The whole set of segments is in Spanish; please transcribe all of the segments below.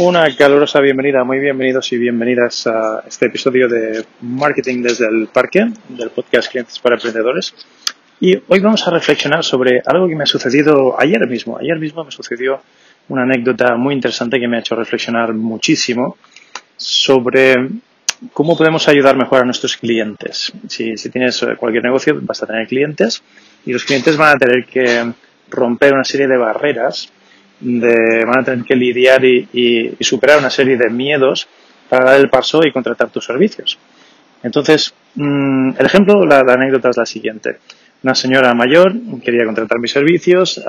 Una calurosa bienvenida, muy bienvenidos y bienvenidas a este episodio de Marketing desde el Parque, del podcast Clientes para Emprendedores. Y hoy vamos a reflexionar sobre algo que me ha sucedido ayer mismo. Ayer mismo me sucedió una anécdota muy interesante que me ha hecho reflexionar muchísimo sobre cómo podemos ayudar mejor a nuestros clientes. Si, si tienes cualquier negocio, vas a tener clientes y los clientes van a tener que romper una serie de barreras de, van a tener que lidiar y, superar una serie de miedos para dar el paso y contratar tus servicios. Entonces, mm, el ejemplo, la, anécdota es la siguiente. Una señora mayor quería contratar mis servicios,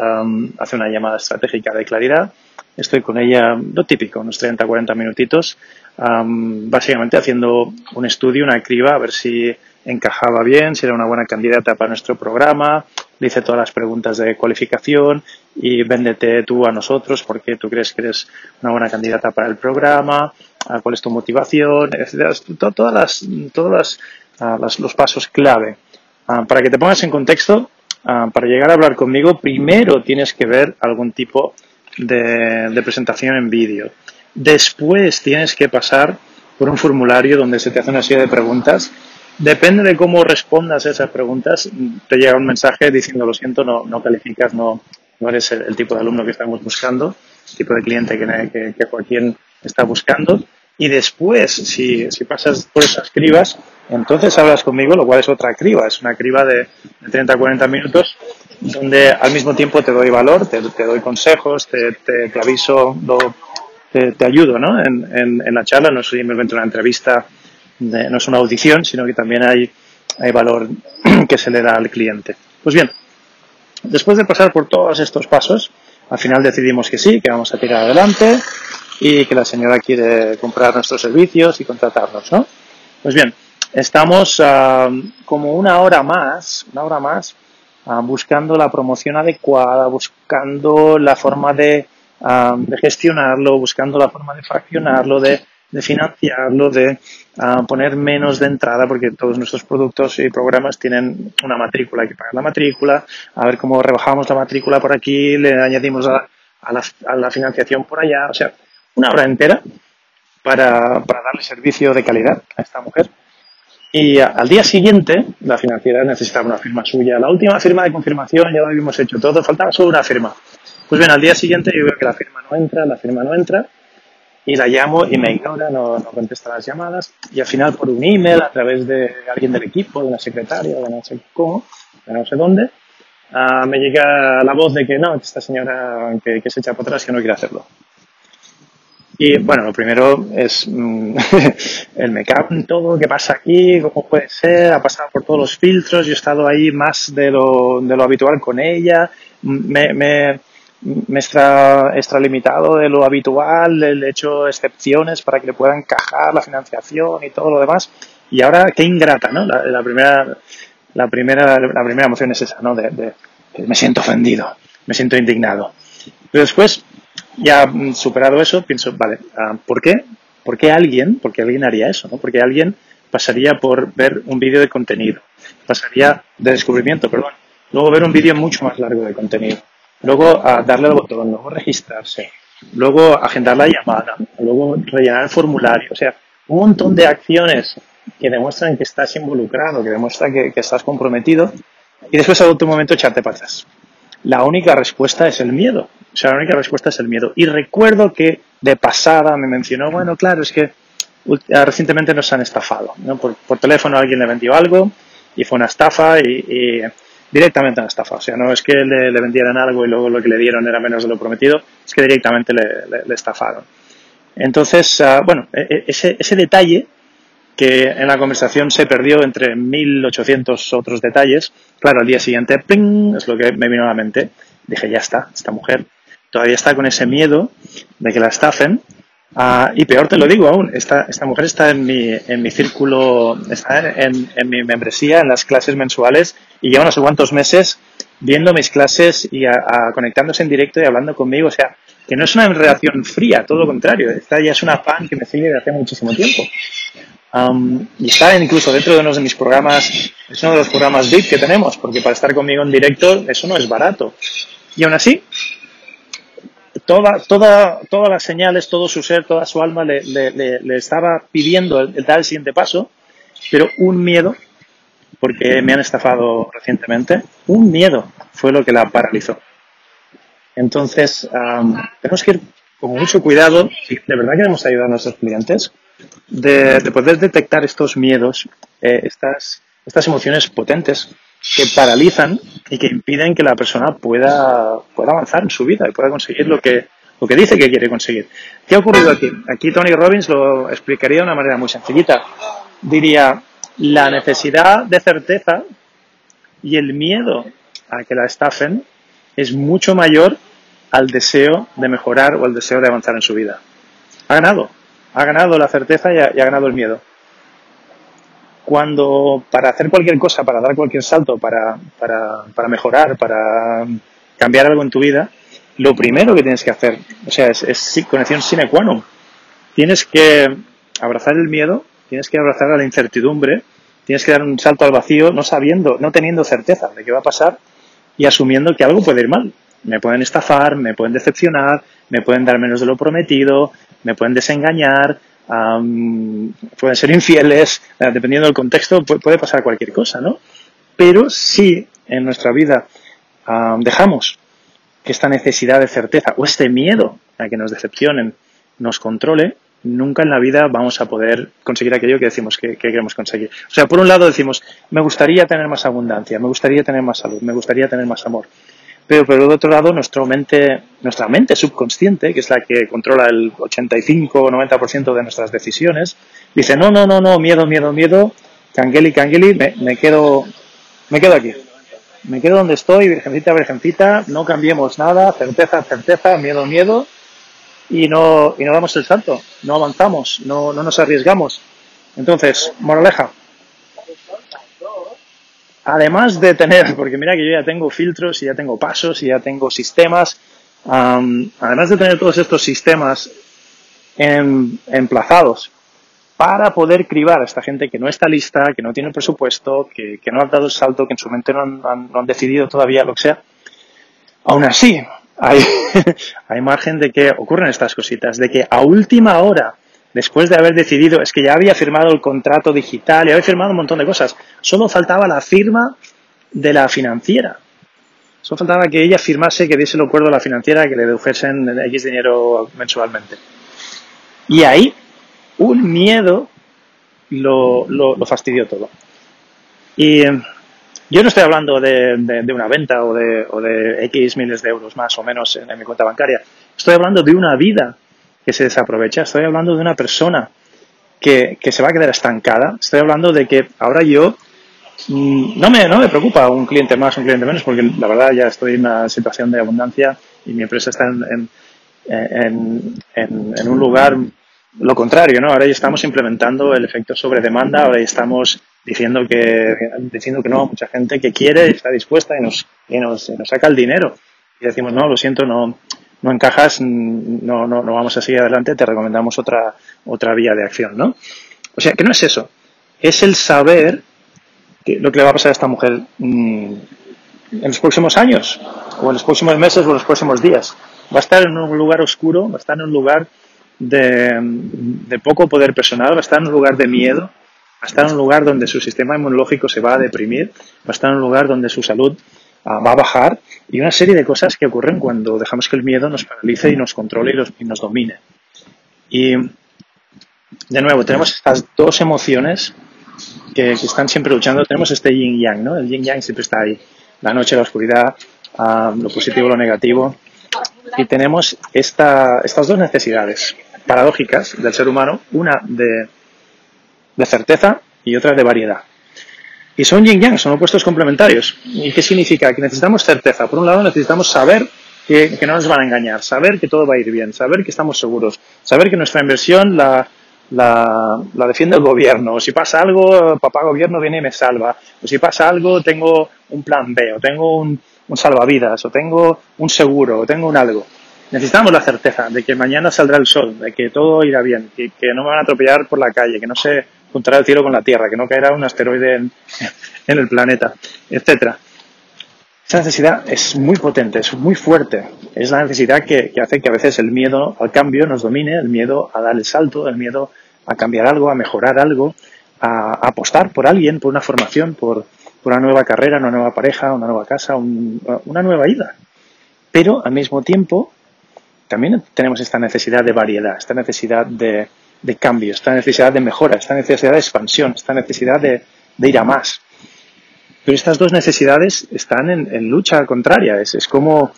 hace una llamada estratégica de claridad. Estoy con ella, lo típico, unos 30, 40 minutitos, básicamente haciendo un estudio, una criba, a ver si encajaba bien, si era una buena candidata para nuestro programa, le hice todas las preguntas de cualificación y véndete tú a nosotros porque tú crees que eres una buena candidata para el programa, cuál es tu motivación, etcétera. Todas las, todos ah, los pasos clave. Ah, para que te pongas en contexto, ah, para llegar a hablar conmigo, primero tienes que ver algún tipo de, de presentación en vídeo. Después tienes que pasar por un formulario donde se te hace una serie de preguntas Depende de cómo respondas a esas preguntas, te llega un mensaje diciendo lo siento, no, no calificas, no, no eres el, tipo de alumno que estamos buscando, el tipo de cliente que, que, que Joaquín está buscando. Y después, si, si pasas por esas cribas, entonces hablas conmigo, lo cual es otra criba, es una criba de, de 30 a 40 minutos, donde al mismo tiempo te doy valor, te, doy consejos, te, te, aviso, lo, te, ayudo ¿no? en, en, en la charla, no soy simplemente una entrevista no es una audición, sino que también hay, hay valor que se le da al cliente. Pues bien, después de pasar por todos estos pasos, al final decidimos que sí, que vamos a tirar adelante y que la señora quiere comprar nuestros servicios y contratarnos, ¿no? Pues bien, estamos uh, como una hora más, una hora más, uh, buscando la promoción adecuada, buscando la forma de, uh, de gestionarlo, buscando la forma de fraccionarlo, de de financiarlo, de uh, poner menos de entrada, porque todos nuestros productos y programas tienen una matrícula, hay que pagar la matrícula, a ver cómo rebajamos la matrícula por aquí, le añadimos a, la, a la, financiación por allá, o sea, una hora entera para, para darle servicio de calidad a esta mujer. Y al día siguiente, la financiera necesitaba una firma suya. La última firma de confirmación ya lo habíamos hecho todo, faltaba solo una firma. Pues bien, al día siguiente yo veo que la firma no entra, la firma no entra, y la llamo y me ignora, no, no, contesta las llamadas y al final por un email a través de alguien del equipo, de una secretaria, de no sé cómo, de no sé dónde, uh, me llega la voz de que no, esta señora que, se echa por atrás que no quiere hacerlo. Y bueno, lo primero es mm, el me todo, ¿qué pasa aquí? ¿Cómo puede ser? Ha pasado por todos los filtros, yo he estado ahí más de lo, de lo habitual con ella, me me extra, extralimitado de lo habitual, he hecho excepciones para que le pueda encajar la financiación y todo lo demás. Y ahora, qué ingrata, ¿no? La, primera, la primera, la primera emoción es esa, ¿no? De, de, me siento ofendido, me siento indignado. Pero después, ya superado eso, pienso, vale, uh, ¿por qué? ¿Por qué alguien, por qué alguien haría eso, ¿no? Porque alguien pasaría por ver un vídeo de contenido, pasaría de descubrimiento, perdón, luego ver un vídeo mucho más largo de contenido luego a darle al botón, luego registrarse, luego agendar la llamada, luego rellenar el formulario, o sea, un montón de acciones que demuestran que estás involucrado, que demuestran que, que estás comprometido, y después al último momento echarte para atrás. La única respuesta es el miedo. O sea, la única respuesta es el miedo. Y recuerdo que de pasada me mencionó, bueno, claro, es que recientemente nos han estafado. ¿no? Por, por teléfono alguien le vendió algo y fue una estafa y, y directamente en estafa. O sea, no es que le, vendieran algo y luego lo que le dieron era menos de lo prometido, es que directamente le estafaron. Entonces, uh, bueno, e, e, ese, ese, detalle que en la conversación se perdió entre 1800 otros detalles, claro, al día siguiente, ¡pling! es lo que me vino a la mente. dije, ya está, esta mujer todavía está con ese miedo de que la estafen. Ah, y peor te lo digo aún, esta, esta mujer está en mi, en mi círculo, está en, en, mi membresía, en las clases mensuales, y lleva no sé cuántos meses viendo mis clases y conectándose en directo y hablando conmigo. O sea, que no es una relación fría, todo lo contrario. Esta ya es una fan que me sigue desde hace muchísimo tiempo. Um, y está incluso dentro de uno de mis programas, es uno de los programas VIP que tenemos, porque para estar conmigo en directo eso no es barato. Y aún así, toda, toda, todas las señales, todo su ser, toda su alma le, estaba pidiendo el, dar el siguiente paso, pero un miedo, porque me han estafado recientemente, un miedo fue lo que la paralizó. Entonces, tenemos que ir con mucho cuidado, si de verdad queremos ayudar a nuestros clientes, de, poder detectar estos miedos, eh, estas, estas emociones potentes que paralizan y que impiden que la persona pueda, pueda avanzar en su vida y pueda conseguir lo que, lo que dice que quiere conseguir. ¿Qué ha ocurrido aquí? Aquí Tony Robbins lo explicaría de una manera muy sencillita. Diría, la necesidad de certeza y el miedo a que la estafen es mucho mayor al deseo de mejorar o al deseo de avanzar en su vida. Ha ganado, ha ganado la certeza y ha, ganado el miedo. Cuando para hacer cualquier cosa, para dar cualquier salto, para, para, mejorar, para cambiar algo en tu vida, lo primero que tienes que hacer, o sea, es, es conexión sine qua non. Tienes que abrazar el miedo, tienes que abrazar la incertidumbre, tienes que dar un salto al vacío no sabiendo, no teniendo certeza de qué va a pasar y asumiendo que algo puede ir mal me pueden estafar, me pueden decepcionar, me pueden dar menos de lo prometido, me pueden desengañar, pueden ser infieles, eh, dependiendo del contexto puede pasar cualquier cosa, ¿no? Pero si en nuestra vida dejamos que esta necesidad de certeza o este miedo a que nos decepcionen nos controle, nunca en la vida vamos a poder conseguir aquello que decimos que, que, queremos conseguir. O sea, por un lado decimos, me gustaría tener más abundancia, me gustaría tener más salud, me gustaría tener más amor. Pero por el otro lado, nuestra mente, nuestra mente subconsciente, que es la que controla el 85 o 90% de nuestras decisiones, dice, no, no, no, no, miedo, miedo, miedo, cangeli, cangeli, me, me, quedo, me quedo aquí. Me quedo donde estoy, virgencita, virgencita, no cambiemos nada, certeza, certeza, miedo, miedo, y no, y no damos el salto, no avanzamos, no, no nos arriesgamos. Entonces, moraleja, además de tener, porque mira que yo ya tengo filtros y ya tengo pasos y ya tengo sistemas, además de tener todos estos sistemas emplazados para poder cribar a esta gente que no está lista, que no tiene presupuesto, que, no ha dado el salto, que en su mente no han, decidido todavía lo que sea, aún así hay, hay margen de que ocurran estas cositas, de que a última hora después de haber decidido, es que ya había firmado el contrato digital, ya había firmado un montón de cosas, solo faltaba la firma de la financiera. Solo faltaba que ella firmase, que diese el acuerdo a la financiera, que le redujesen X dinero mensualmente. Y ahí, un miedo lo, lo, fastidió todo. Y eh, yo no estoy hablando de, una venta o de, o de, X miles de euros más o menos en mi cuenta bancaria. Estoy hablando de una vida que se desaprovecha. Estoy hablando de una persona que, se va a quedar estancada. Estoy hablando de que ahora yo mm, no me, no me preocupa un cliente más, un cliente menos, porque la verdad ya estoy en una situación de abundancia y mi empresa está en, en, un lugar lo contrario, ¿no? Ahora ya estamos implementando el efecto sobre demanda, ahora ya estamos diciendo que, diciendo que no, mucha gente que quiere está dispuesta y nos, y nos, nos saca el dinero. Y decimos, no, lo siento, no, no encajas, no, no, no vamos a seguir adelante, te recomendamos otra, otra vía de acción, ¿no? O sea, que no es eso, es el saber que, lo que le va a pasar a esta mujer mm, en los próximos años, o en los próximos meses, o en los próximos días. Va a estar en un lugar oscuro, va a estar en un lugar de, de poco poder personal, va a estar en un lugar de miedo, va a estar en un lugar donde su sistema inmunológico se va a deprimir, va a estar en un lugar donde su salud va a bajar y una serie de cosas que ocurren cuando dejamos que el miedo nos paralice y nos controle y, nos domine. Y de nuevo, tenemos estas dos emociones que, están siempre luchando. Tenemos este yin yang, ¿no? El yin yang siempre está ahí. La noche, la oscuridad, ah, lo positivo, lo negativo. Y tenemos esta, estas dos necesidades paradójicas del ser humano, una de, de certeza y otra de variedad. Y son yin yang, son opuestos complementarios. ¿Y qué significa? Que necesitamos certeza. Por un lado necesitamos saber que, que, no nos van a engañar, saber que todo va a ir bien, saber que estamos seguros, saber que nuestra inversión la, la, la, defiende el gobierno. O si pasa algo, papá gobierno viene y me salva. O si pasa algo, tengo un plan B, o tengo un, un salvavidas, o tengo un seguro, o tengo un algo. Necesitamos la certeza de que mañana saldrá el sol, de que todo irá bien, que, que no me van a atropellar por la calle, que no se juntará el cielo con la Tierra, que no caerá un asteroide en, el planeta, etcétera. Esa necesidad es muy potente, es muy fuerte. Es la necesidad que, hace que a veces el miedo al cambio nos domine, el miedo a dar el salto, el miedo a cambiar algo, a mejorar algo, a, a apostar por alguien, por una formación, por, por, una nueva carrera, una nueva pareja, una nueva casa, un, una nueva ida. Pero al mismo tiempo también tenemos esta necesidad de variedad, esta necesidad de, de cambio, esta necesidad de mejora, esta necesidad de expansión, esta necesidad de, ir a más. Pero estas dos necesidades están en, lucha contraria. Es, es como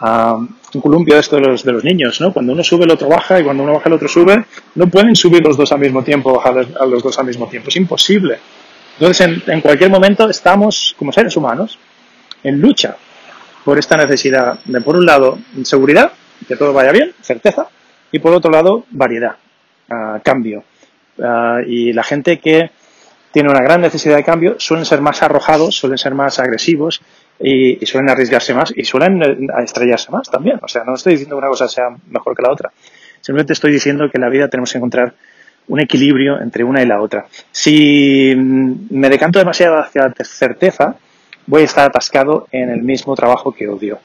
uh, un columpio de esto de los, de los niños, ¿no? Cuando uno sube, el otro baja, y cuando uno baja, el otro sube. No pueden subir los dos al mismo tiempo, bajar a los dos al mismo tiempo. Es imposible. Entonces, en, en cualquier momento estamos, como seres humanos, en lucha por esta necesidad de, por un lado, seguridad, que todo vaya bien, certeza, y por otro lado, variedad, cambio. Uh, y la gente que tiene una gran necesidad de cambio suelen ser más arrojados, suelen ser más agresivos y, suelen arriesgarse más y suelen estrellarse más también. O sea, no estoy diciendo que una cosa sea mejor que la otra. Simplemente estoy diciendo que en la vida tenemos que encontrar un equilibrio entre una y la otra. Si me decanto demasiado hacia la certeza, voy a estar atascado en el mismo trabajo que odio,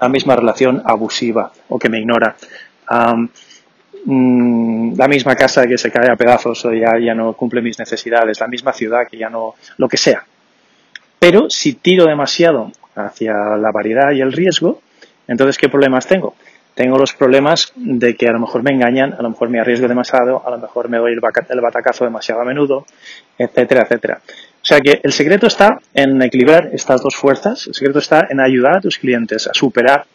la misma relación abusiva o que me ignora. La misma casa que se cae a pedazos o ya, ya no cumple mis necesidades, la misma ciudad que ya no, lo que sea. Pero si tiro demasiado hacia la variedad y el riesgo, entonces ¿qué problemas tengo? Tengo los problemas de que a lo mejor me engañan, a lo mejor me arriesgo demasiado, a lo mejor me doy el, el batacazo demasiado a menudo, etcétera, etcétera. O sea que el secreto está en equilibrar estas dos fuerzas, el secreto está en ayudar a tus clientes a superar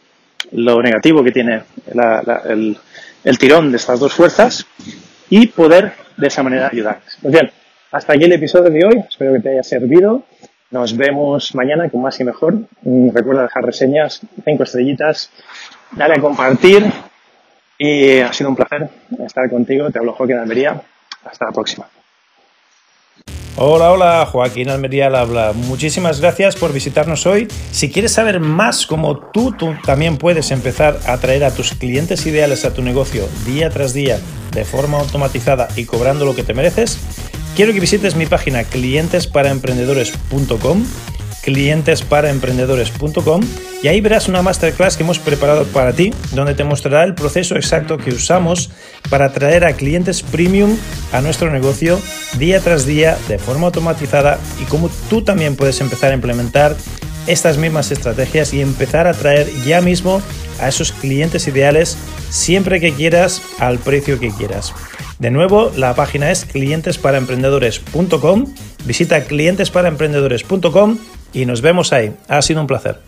lo negativo que tiene la, el, tirón de estas dos fuerzas y poder de esa manera ayudarles. Pues bien, hasta aquí el episodio de hoy. Espero que te haya servido. Nos vemos mañana con más y mejor. Recuerda dejar reseñas, cinco estrellitas, dale a compartir. Y ha sido un placer estar contigo. Te hablo Joaquín Almería. Hasta la próxima. Hola, hola, Joaquín Almería habla. Muchísimas gracias por visitarnos hoy. Si quieres saber más cómo tú, tú, también puedes empezar a atraer a tus clientes ideales a tu negocio día tras día de forma automatizada y cobrando lo que te mereces, quiero que visites mi página clientesparaemprendedores.com clientesparaemprendedores.com y ahí verás una masterclass que hemos preparado para ti, donde te mostrará el proceso exacto que usamos para atraer a clientes premium a nuestro negocio día tras día de forma automatizada y cómo tú también puedes empezar a implementar estas mismas estrategias y empezar a atraer ya mismo a esos clientes ideales siempre que quieras al precio que quieras. De nuevo, la página es clientesparaemprendedores.com. Visita clientesparaemprendedores.com y nos vemos ahí. Ha sido un placer.